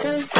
so,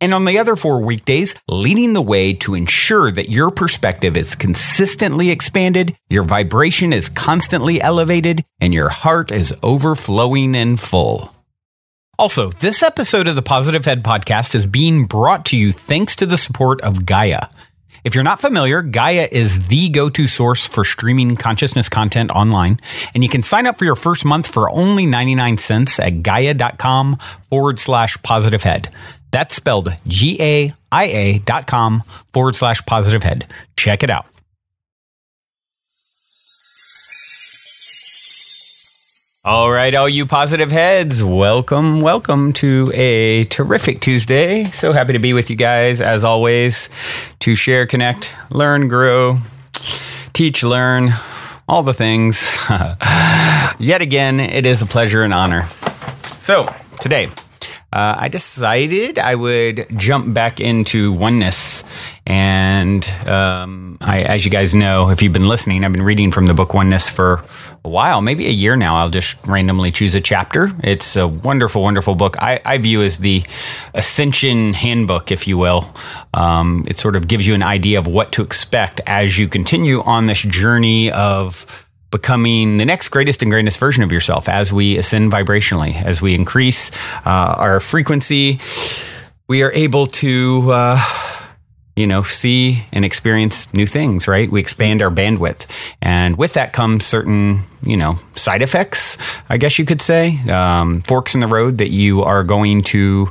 and on the other four weekdays, leading the way to ensure that your perspective is consistently expanded, your vibration is constantly elevated, and your heart is overflowing and full. Also, this episode of the Positive Head podcast is being brought to you thanks to the support of Gaia. If you're not familiar, Gaia is the go-to source for streaming consciousness content online, and you can sign up for your first month for only 99 cents at gaia.com forward slash positive head. That's spelled G-A-I-A dot com forward slash positive head. Check it out. All right, all you positive heads, welcome, welcome to a terrific Tuesday. So happy to be with you guys as always to share, connect, learn, grow, teach, learn, all the things. Yet again, it is a pleasure and honor. So today, uh, I decided I would jump back into oneness. And um, I, as you guys know, if you've been listening, I've been reading from the book Oneness for a while, maybe a year now. I'll just randomly choose a chapter. It's a wonderful, wonderful book. I, I view as the ascension handbook, if you will. Um, it sort of gives you an idea of what to expect as you continue on this journey of becoming the next greatest and greatest version of yourself as we ascend vibrationally, as we increase uh, our frequency. We are able to. Uh, you know, see and experience new things, right? We expand our bandwidth. And with that comes certain, you know, side effects, I guess you could say, um, forks in the road that you are going to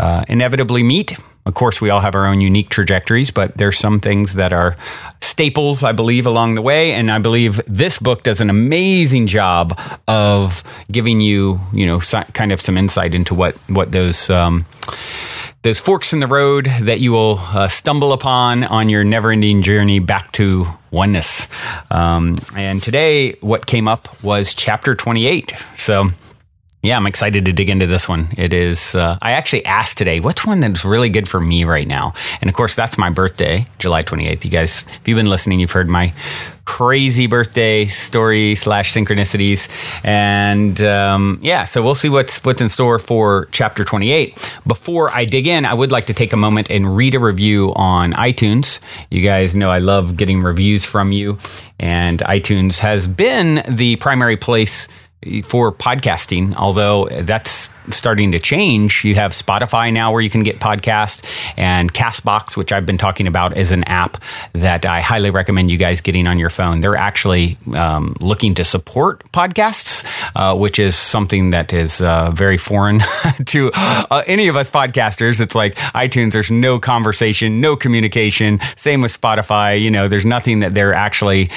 uh, inevitably meet. Of course, we all have our own unique trajectories, but there's some things that are staples, I believe, along the way. And I believe this book does an amazing job of giving you, you know, si- kind of some insight into what, what those, um, those forks in the road that you will uh, stumble upon on your never ending journey back to oneness. Um, and today, what came up was chapter 28. So, yeah, I'm excited to dig into this one. It is, uh, I actually asked today, what's one that's really good for me right now? And of course, that's my birthday, July 28th. You guys, if you've been listening, you've heard my crazy birthday story slash synchronicities. And um, yeah, so we'll see what's, what's in store for chapter 28. Before I dig in, I would like to take a moment and read a review on iTunes. You guys know I love getting reviews from you, and iTunes has been the primary place for podcasting, although that's starting to change. You have Spotify now where you can get podcasts and Castbox, which I've been talking about is an app that I highly recommend you guys getting on your phone. They're actually um, looking to support podcasts, uh, which is something that is uh, very foreign to uh, any of us podcasters. It's like iTunes, there's no conversation, no communication. Same with Spotify. You know, there's nothing that they're actually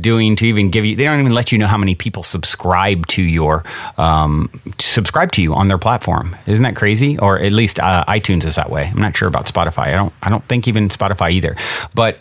doing to even give you, they don't even let you know how many people subscribe to your, um, subscribe to you on their platform. Isn't that crazy? Or at least uh, iTunes is that way. I'm not sure about Spotify. I don't. I don't think even Spotify either. But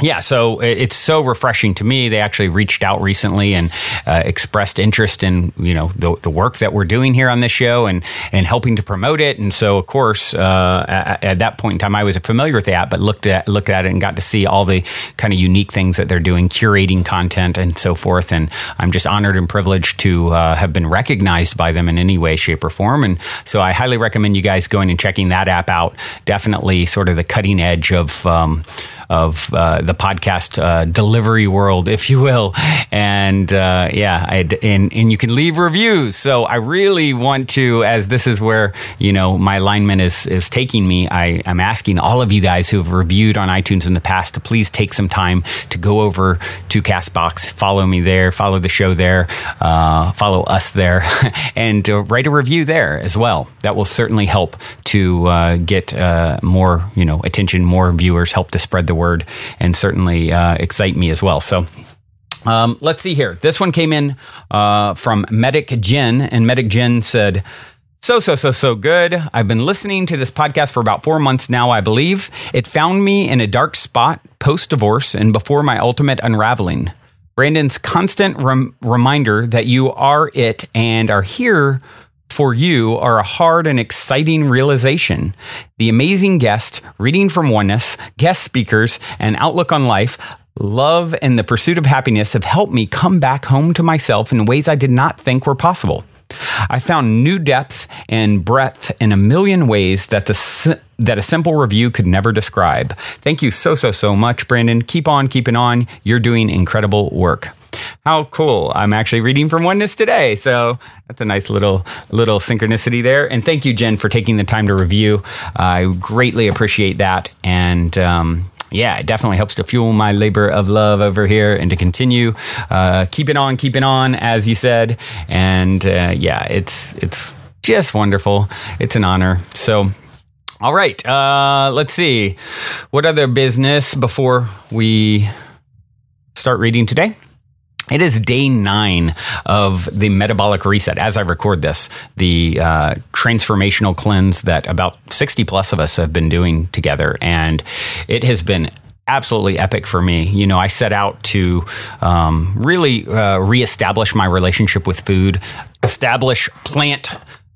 yeah, so it's so refreshing to me. They actually reached out recently and uh, expressed interest in you know the, the work that we're doing here on this show and and helping to promote it. And so, of course, uh, at, at, that point in time, I was familiar with the app, but looked at looked at it and got to see all the kind of unique things that they're doing, curating content and so forth. And I'm just honored and privileged to uh, have been recognized by them in any way, shape, or form. And so, I highly recommend you guys going and checking that app out. Definitely, sort of the cutting edge of. Um, of uh, the podcast uh, delivery world, if you will. And uh, yeah, I, and and you can leave reviews. So I really want to, as this is where you know my alignment is is taking me. I am asking all of you guys who have reviewed on iTunes in the past to please take some time to go over to Castbox, follow me there, follow the show there, uh, follow us there, and uh, write a review there as well. That will certainly help to uh, get more, you know, attention, more viewers, help to spread the word, and certainly uh, excite me as well. So. Um, let's see here. This one came in uh, from Medic Jen, and Medic Jen said, so, so, so, so good. I've been listening to this podcast for about four months now, I believe. It found me in a dark spot post divorce and before my ultimate unraveling. Brandon's constant rem- reminder that you are it and are here for you are a hard and exciting realization. The amazing guest, reading from oneness, guest speakers, and outlook on life, love, and the pursuit of happiness have helped me come back home to myself in ways I did not think were possible. I found new depth and breadth in a million ways that the that a simple review could never describe. Thank you so so so much, Brandon. Keep on keeping on. You're doing incredible work. How cool! I'm actually reading from Oneness today, so that's a nice little little synchronicity there. And thank you, Jen, for taking the time to review. I greatly appreciate that, and um, yeah, it definitely helps to fuel my labor of love over here and to continue uh, keeping on, keeping on, as you said. And uh, yeah, it's it's just wonderful. It's an honor. So. All right, uh, let's see. What other business before we start reading today? It is day nine of the metabolic reset. As I record this, the uh, transformational cleanse that about 60 plus of us have been doing together. And it has been absolutely epic for me. You know, I set out to um, really uh, reestablish my relationship with food, establish plant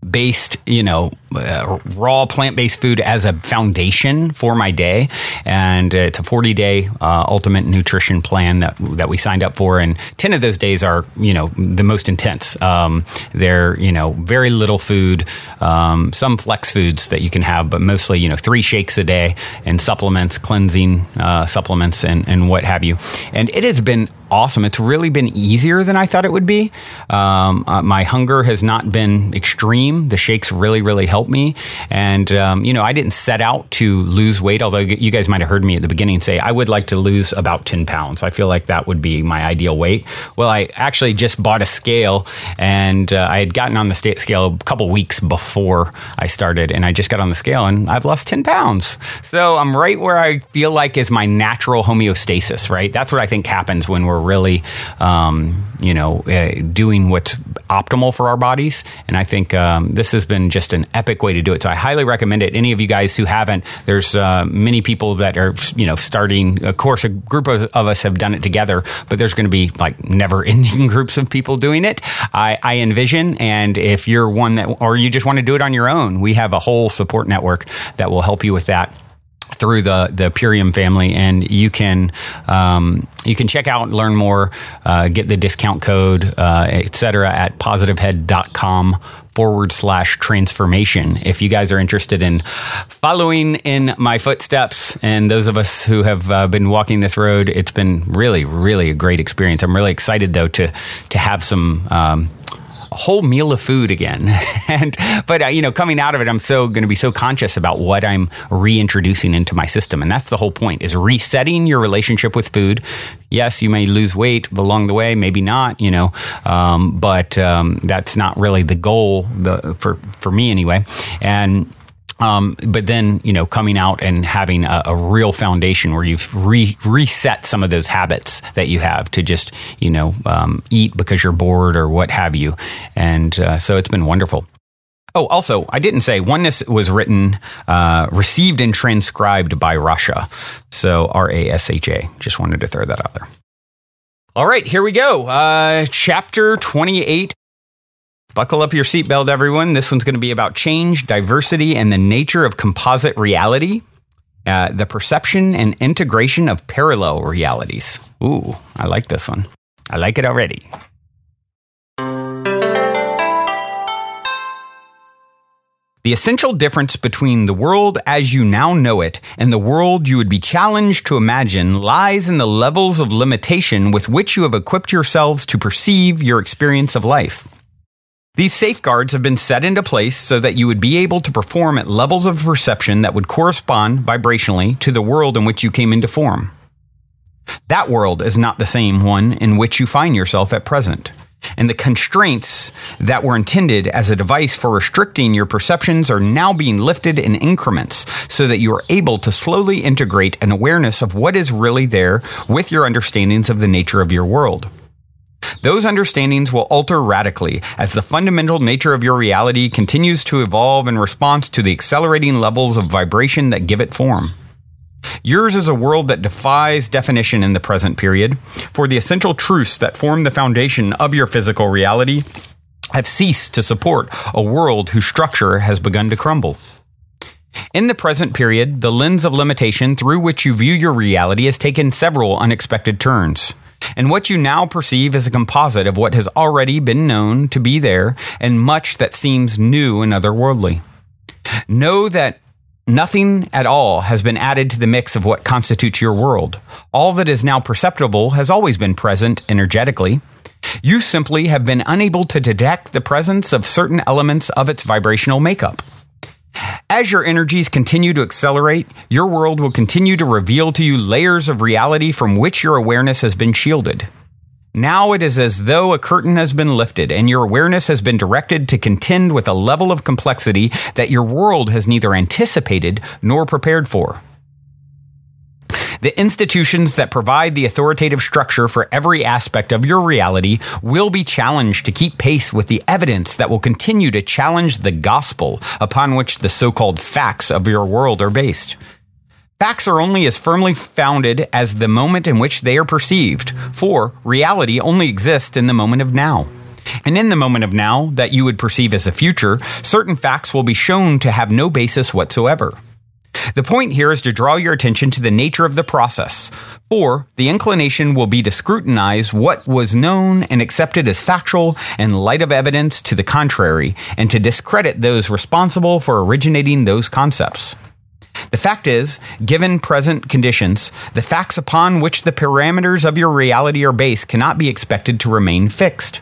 based, you know, uh, raw plant based food as a foundation for my day. And it's a 40 day uh, ultimate nutrition plan that, that we signed up for. And 10 of those days are, you know, the most intense. Um, they're, you know, very little food, um, some flex foods that you can have, but mostly, you know, three shakes a day and supplements, cleansing uh, supplements, and, and what have you. And it has been awesome. It's really been easier than I thought it would be. Um, uh, my hunger has not been extreme. The shakes really, really help me. And, um, you know, I didn't set out to lose weight, although you guys might have heard me at the beginning say I would like to lose about 10 pounds. I feel like that would be my ideal weight. Well, I actually just bought a scale and uh, I had gotten on the scale a couple weeks before I started and I just got on the scale and I've lost 10 pounds. So I'm right where I feel like is my natural homeostasis, right? That's what I think happens when we're really, um, you know, uh, doing what's optimal for our bodies. And I think um, this has been just an epic way to do it. So I highly recommend it. Any of you guys who haven't, there's uh, many people that are, you know, starting. Of course, a group of, of us have done it together, but there's going to be like never ending groups of people doing it. I, I envision. And if you're one that, or you just want to do it on your own, we have a whole support network that will help you with that through the the Purium family, and you can um, you can check out, learn more, uh, get the discount code, uh, etc. at positivehead.com forward slash transformation. If you guys are interested in following in my footsteps, and those of us who have uh, been walking this road, it's been really, really a great experience. I'm really excited though to to have some. Um, a whole meal of food again. and but uh, you know, coming out of it, I'm so going to be so conscious about what I'm reintroducing into my system, and that's the whole point: is resetting your relationship with food. Yes, you may lose weight along the way, maybe not, you know, um, but um, that's not really the goal the, for for me anyway. And um, but then, you know, coming out and having a, a real foundation where you've re- reset some of those habits that you have to just, you know, um, eat because you're bored or what have you. And uh, so it's been wonderful. Oh, also, I didn't say oneness was written, uh, received, and transcribed by Rasha. So R A S H A. Just wanted to throw that out there. All right, here we go. Uh, chapter 28 Buckle up your seatbelt, everyone. This one's going to be about change, diversity, and the nature of composite reality, uh, the perception and integration of parallel realities. Ooh, I like this one. I like it already. The essential difference between the world as you now know it and the world you would be challenged to imagine lies in the levels of limitation with which you have equipped yourselves to perceive your experience of life. These safeguards have been set into place so that you would be able to perform at levels of perception that would correspond vibrationally to the world in which you came into form. That world is not the same one in which you find yourself at present and the constraints that were intended as a device for restricting your perceptions are now being lifted in increments so that you are able to slowly integrate an awareness of what is really there with your understandings of the nature of your world. Those understandings will alter radically as the fundamental nature of your reality continues to evolve in response to the accelerating levels of vibration that give it form. Yours is a world that defies definition in the present period, for the essential truths that form the foundation of your physical reality have ceased to support a world whose structure has begun to crumble. In the present period, the lens of limitation through which you view your reality has taken several unexpected turns. And what you now perceive is a composite of what has already been known to be there and much that seems new and otherworldly. Know that Nothing at all has been added to the mix of what constitutes your world. All that is now perceptible has always been present energetically. You simply have been unable to detect the presence of certain elements of its vibrational makeup. As your energies continue to accelerate, your world will continue to reveal to you layers of reality from which your awareness has been shielded. Now it is as though a curtain has been lifted and your awareness has been directed to contend with a level of complexity that your world has neither anticipated nor prepared for. The institutions that provide the authoritative structure for every aspect of your reality will be challenged to keep pace with the evidence that will continue to challenge the gospel upon which the so called facts of your world are based. Facts are only as firmly founded as the moment in which they are perceived, for reality only exists in the moment of now. And in the moment of now that you would perceive as a future, certain facts will be shown to have no basis whatsoever. The point here is to draw your attention to the nature of the process, for the inclination will be to scrutinize what was known and accepted as factual in light of evidence to the contrary, and to discredit those responsible for originating those concepts. The fact is, given present conditions, the facts upon which the parameters of your reality are based cannot be expected to remain fixed.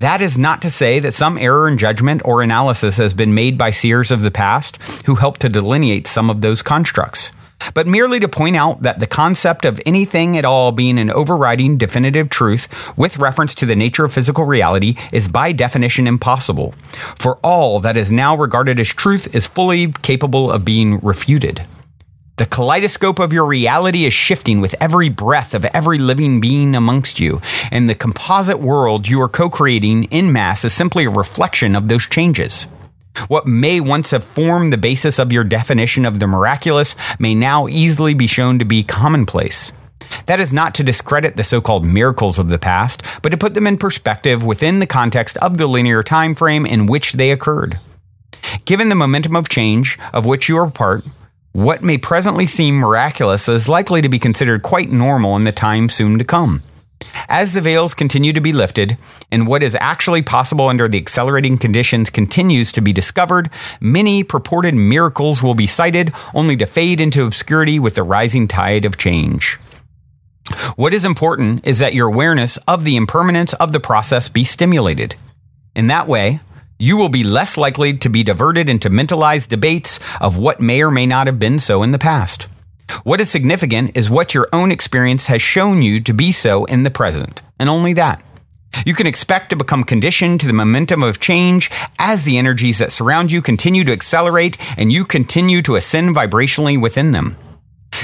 That is not to say that some error in judgment or analysis has been made by seers of the past who helped to delineate some of those constructs but merely to point out that the concept of anything at all being an overriding definitive truth with reference to the nature of physical reality is by definition impossible, for all that is now regarded as truth is fully capable of being refuted. The kaleidoscope of your reality is shifting with every breath of every living being amongst you, and the composite world you are co creating in mass is simply a reflection of those changes. What may once have formed the basis of your definition of the miraculous may now easily be shown to be commonplace. That is not to discredit the so called miracles of the past, but to put them in perspective within the context of the linear time frame in which they occurred. Given the momentum of change of which you are part, what may presently seem miraculous is likely to be considered quite normal in the time soon to come. As the veils continue to be lifted and what is actually possible under the accelerating conditions continues to be discovered, many purported miracles will be cited only to fade into obscurity with the rising tide of change. What is important is that your awareness of the impermanence of the process be stimulated. In that way, you will be less likely to be diverted into mentalized debates of what may or may not have been so in the past. What is significant is what your own experience has shown you to be so in the present, and only that. You can expect to become conditioned to the momentum of change as the energies that surround you continue to accelerate and you continue to ascend vibrationally within them.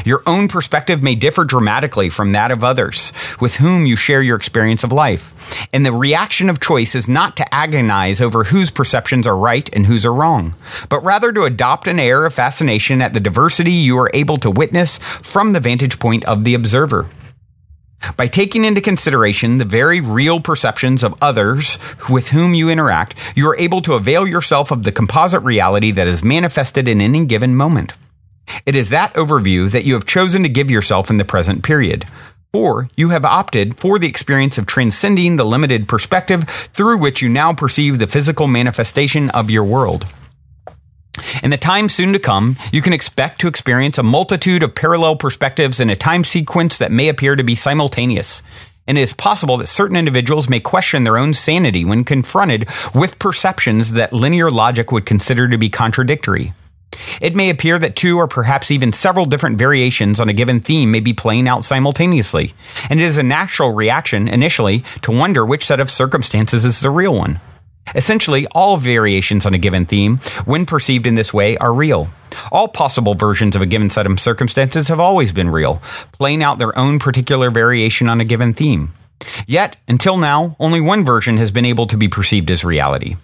Your own perspective may differ dramatically from that of others with whom you share your experience of life. And the reaction of choice is not to agonize over whose perceptions are right and whose are wrong, but rather to adopt an air of fascination at the diversity you are able to witness from the vantage point of the observer. By taking into consideration the very real perceptions of others with whom you interact, you are able to avail yourself of the composite reality that is manifested in any given moment. It is that overview that you have chosen to give yourself in the present period. Or you have opted for the experience of transcending the limited perspective through which you now perceive the physical manifestation of your world. In the time soon to come, you can expect to experience a multitude of parallel perspectives in a time sequence that may appear to be simultaneous. And it is possible that certain individuals may question their own sanity when confronted with perceptions that linear logic would consider to be contradictory. It may appear that two or perhaps even several different variations on a given theme may be playing out simultaneously, and it is a natural reaction initially to wonder which set of circumstances is the real one. Essentially, all variations on a given theme, when perceived in this way, are real. All possible versions of a given set of circumstances have always been real, playing out their own particular variation on a given theme. Yet, until now, only one version has been able to be perceived as reality.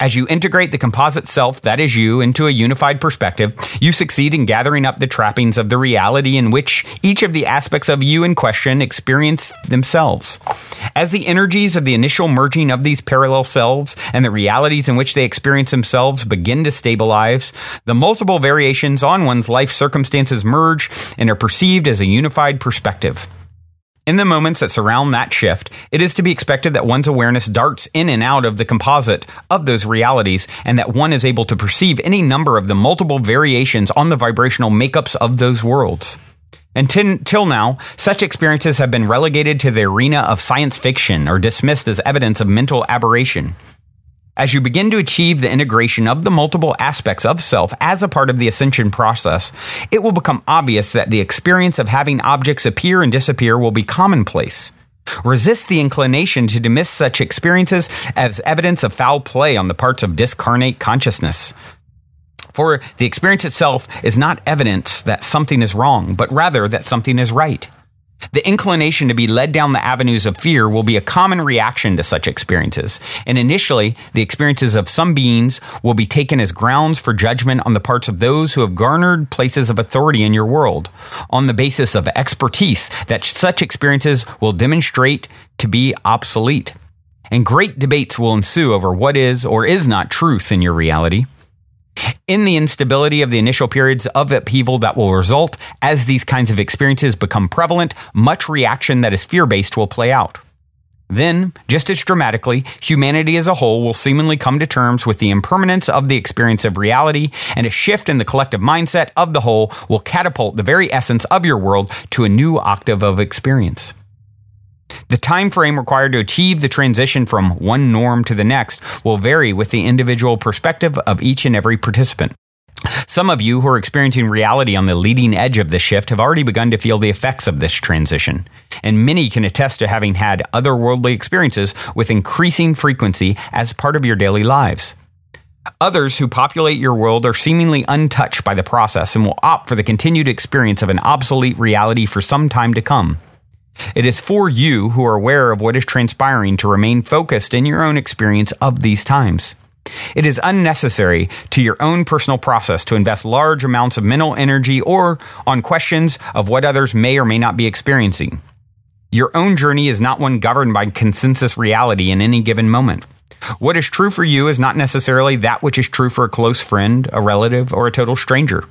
As you integrate the composite self that is you into a unified perspective, you succeed in gathering up the trappings of the reality in which each of the aspects of you in question experience themselves. As the energies of the initial merging of these parallel selves and the realities in which they experience themselves begin to stabilize, the multiple variations on one's life circumstances merge and are perceived as a unified perspective. In the moments that surround that shift, it is to be expected that one's awareness darts in and out of the composite of those realities and that one is able to perceive any number of the multiple variations on the vibrational makeups of those worlds. Until now, such experiences have been relegated to the arena of science fiction or dismissed as evidence of mental aberration. As you begin to achieve the integration of the multiple aspects of self as a part of the ascension process, it will become obvious that the experience of having objects appear and disappear will be commonplace. Resist the inclination to dismiss such experiences as evidence of foul play on the parts of discarnate consciousness. For the experience itself is not evidence that something is wrong, but rather that something is right. The inclination to be led down the avenues of fear will be a common reaction to such experiences. And initially, the experiences of some beings will be taken as grounds for judgment on the parts of those who have garnered places of authority in your world, on the basis of expertise that such experiences will demonstrate to be obsolete. And great debates will ensue over what is or is not truth in your reality in the instability of the initial periods of upheaval that will result as these kinds of experiences become prevalent, much reaction that is fear based will play out. Then, just as dramatically, humanity as a whole will seemingly come to terms with the impermanence of the experience of reality, and a shift in the collective mindset of the whole will catapult the very essence of your world to a new octave of experience. The time frame required to achieve the transition from one norm to the next will vary with the individual perspective of each and every participant. Some of you who are experiencing reality on the leading edge of this shift have already begun to feel the effects of this transition, and many can attest to having had otherworldly experiences with increasing frequency as part of your daily lives. Others who populate your world are seemingly untouched by the process and will opt for the continued experience of an obsolete reality for some time to come. It is for you who are aware of what is transpiring to remain focused in your own experience of these times. It is unnecessary to your own personal process to invest large amounts of mental energy or on questions of what others may or may not be experiencing. Your own journey is not one governed by consensus reality in any given moment. What is true for you is not necessarily that which is true for a close friend, a relative, or a total stranger.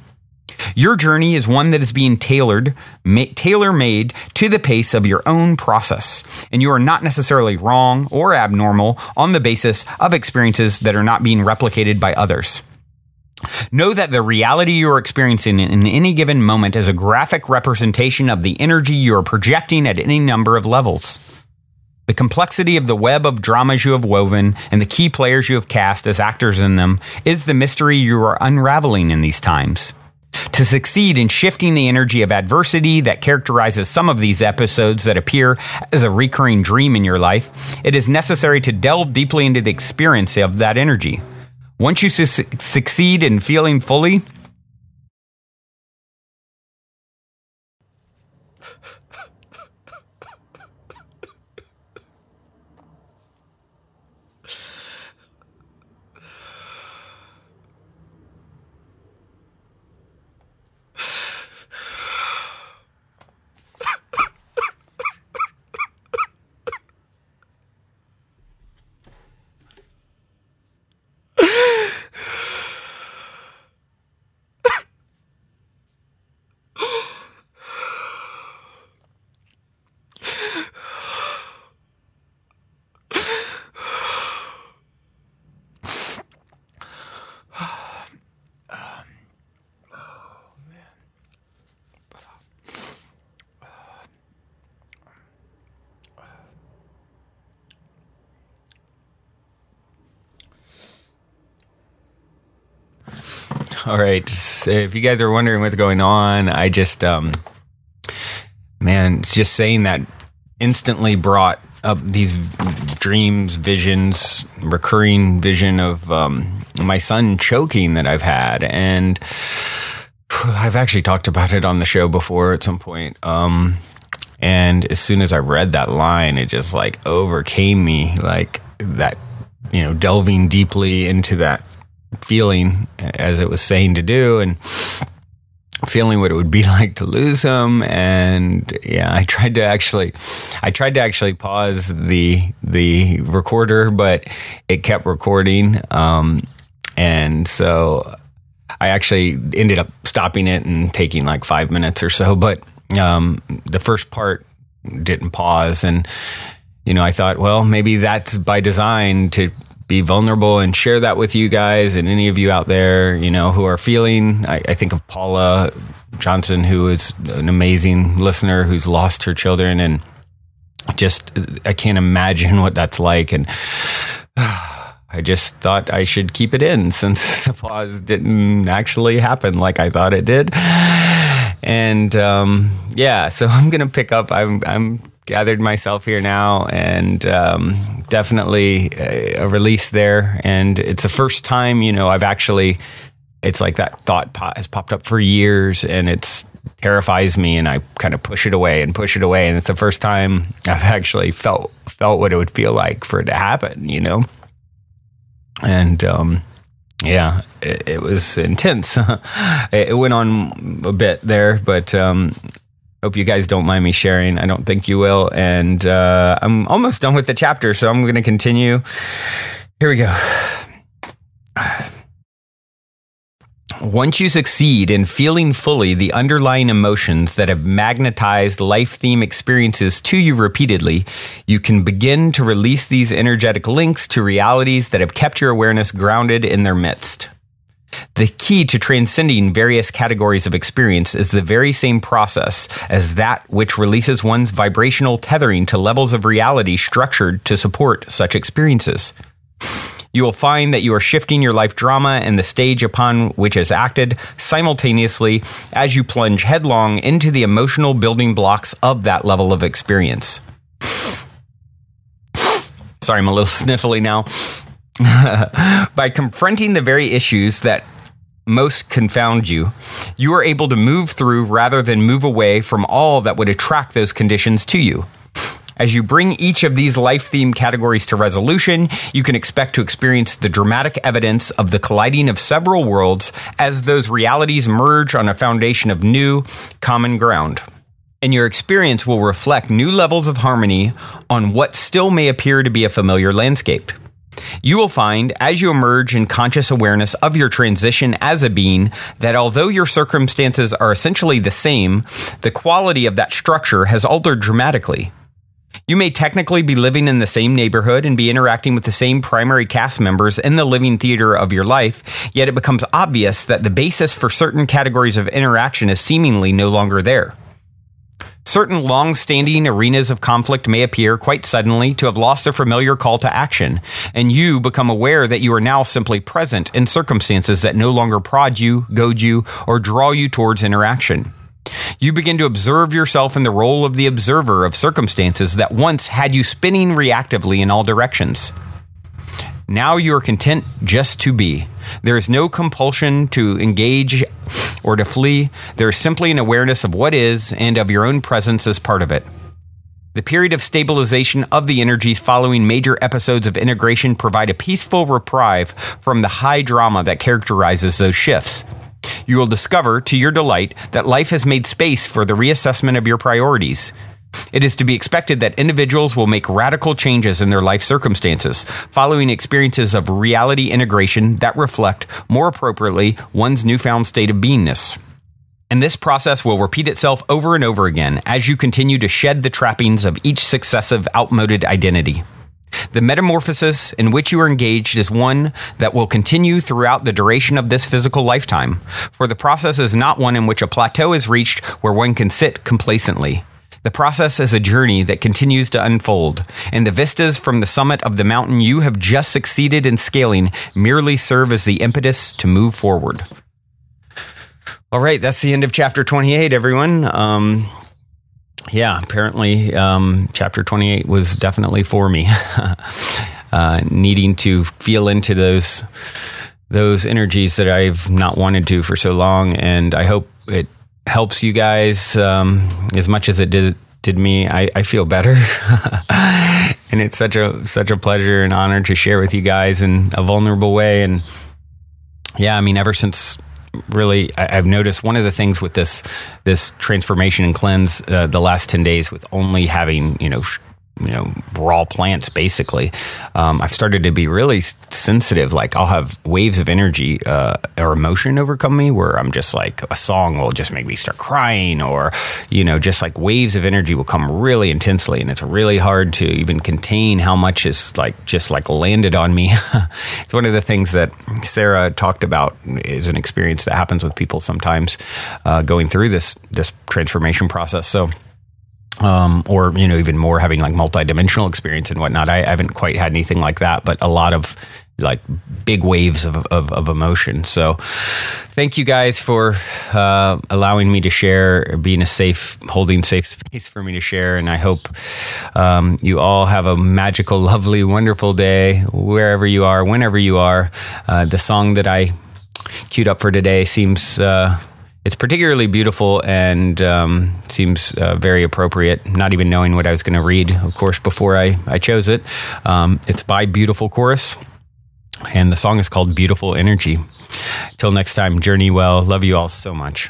Your journey is one that is being tailored, ma- tailor made to the pace of your own process. And you are not necessarily wrong or abnormal on the basis of experiences that are not being replicated by others. Know that the reality you are experiencing in any given moment is a graphic representation of the energy you are projecting at any number of levels. The complexity of the web of dramas you have woven and the key players you have cast as actors in them is the mystery you are unraveling in these times. To succeed in shifting the energy of adversity that characterizes some of these episodes that appear as a recurring dream in your life, it is necessary to delve deeply into the experience of that energy. Once you su- succeed in feeling fully, All right. So if you guys are wondering what's going on, I just, um, man, it's just saying that instantly brought up these dreams, visions, recurring vision of um, my son choking that I've had. And I've actually talked about it on the show before at some point. Um, and as soon as I read that line, it just like overcame me, like that, you know, delving deeply into that feeling as it was saying to do. And feeling what it would be like to lose him. And yeah i tried to actually i tried to actually pause the the recorder but it kept recording. Um and so i actually ended up stopping it and taking like five minutes or so. But um the first part didn't pause. And you know i thought well maybe that's by design to be vulnerable and share that with you guys and any of you out there, you know, who are feeling. I, I think of Paula Johnson, who is an amazing listener who's lost her children, and just I can't imagine what that's like. And I just thought I should keep it in since the pause didn't actually happen like I thought it did. And um, yeah, so I'm gonna pick up. I'm I'm gathered myself here now and um, definitely a, a, release there. And it's the first time, you know, I've actually, it's like that thought has popped up for years and it's terrifies me and I kind of push it away and push it away. And it's the first time I've actually felt, felt what it would feel like for it to happen, you know? And, um, yeah, it, it, was intense. it went on a bit there, but um, Hope you guys don't mind me sharing. I don't think you will. And uh, I'm almost done with the chapter, so I'm going to continue. Here we go. Once you succeed in feeling fully the underlying emotions that have magnetized life theme experiences to you repeatedly, you can begin to release these energetic links to realities that have kept your awareness grounded in their midst. The key to transcending various categories of experience is the very same process as that which releases one's vibrational tethering to levels of reality structured to support such experiences. You will find that you are shifting your life drama and the stage upon which is acted simultaneously as you plunge headlong into the emotional building blocks of that level of experience. Sorry, I'm a little sniffly now. By confronting the very issues that most confound you, you are able to move through rather than move away from all that would attract those conditions to you. As you bring each of these life theme categories to resolution, you can expect to experience the dramatic evidence of the colliding of several worlds as those realities merge on a foundation of new, common ground. And your experience will reflect new levels of harmony on what still may appear to be a familiar landscape. You will find, as you emerge in conscious awareness of your transition as a being, that although your circumstances are essentially the same, the quality of that structure has altered dramatically. You may technically be living in the same neighborhood and be interacting with the same primary cast members in the living theater of your life, yet it becomes obvious that the basis for certain categories of interaction is seemingly no longer there. Certain long standing arenas of conflict may appear quite suddenly to have lost their familiar call to action, and you become aware that you are now simply present in circumstances that no longer prod you, goad you, or draw you towards interaction. You begin to observe yourself in the role of the observer of circumstances that once had you spinning reactively in all directions. Now you are content just to be. There is no compulsion to engage or to flee. There is simply an awareness of what is and of your own presence as part of it. The period of stabilization of the energies following major episodes of integration provide a peaceful reprieve from the high drama that characterizes those shifts. You will discover, to your delight, that life has made space for the reassessment of your priorities. It is to be expected that individuals will make radical changes in their life circumstances following experiences of reality integration that reflect, more appropriately, one's newfound state of beingness. And this process will repeat itself over and over again as you continue to shed the trappings of each successive outmoded identity. The metamorphosis in which you are engaged is one that will continue throughout the duration of this physical lifetime, for the process is not one in which a plateau is reached where one can sit complacently. The process is a journey that continues to unfold, and the vistas from the summit of the mountain you have just succeeded in scaling merely serve as the impetus to move forward. All right, that's the end of chapter 28, everyone. Um, yeah, apparently, um, chapter 28 was definitely for me. uh, needing to feel into those those energies that I've not wanted to for so long, and I hope it helps you guys um, as much as it did did me. I, I feel better, and it's such a such a pleasure and honor to share with you guys in a vulnerable way. And yeah, I mean, ever since really I, have noticed one of the things with this this transformation and cleanse uh, the last 10 days with only having you know you know raw plants basically. Um, i've started to be really sensitive like i'll have waves of energy uh, or emotion overcome me where i'm just like a song will just make me start crying or you know just like waves of energy will come really intensely and it's really hard to even contain how much is like just like landed on me. It's one of the things that sarah talked about is an experience that happens with people sometimes uh, going through this this transformation process. So um, or you know even more having like multi-dimensional experience and whatnot. I, I, haven't quite had anything like that but a lot of like big waves of, of, of emotion. So thank you guys for uh, allowing me to share being a safe holding safe space for me to share. And i hope um, you all have a magical lovely wonderful day wherever you are whenever you are. Uh, the song that i queued up for today seems uh, it's particularly beautiful and um, seems uh, very appropriate. Not even knowing what I was going to read, of course, before I, I chose it. Um, it's by Beautiful Chorus, and the song is called Beautiful Energy. Till next time, journey well. Love you all so much.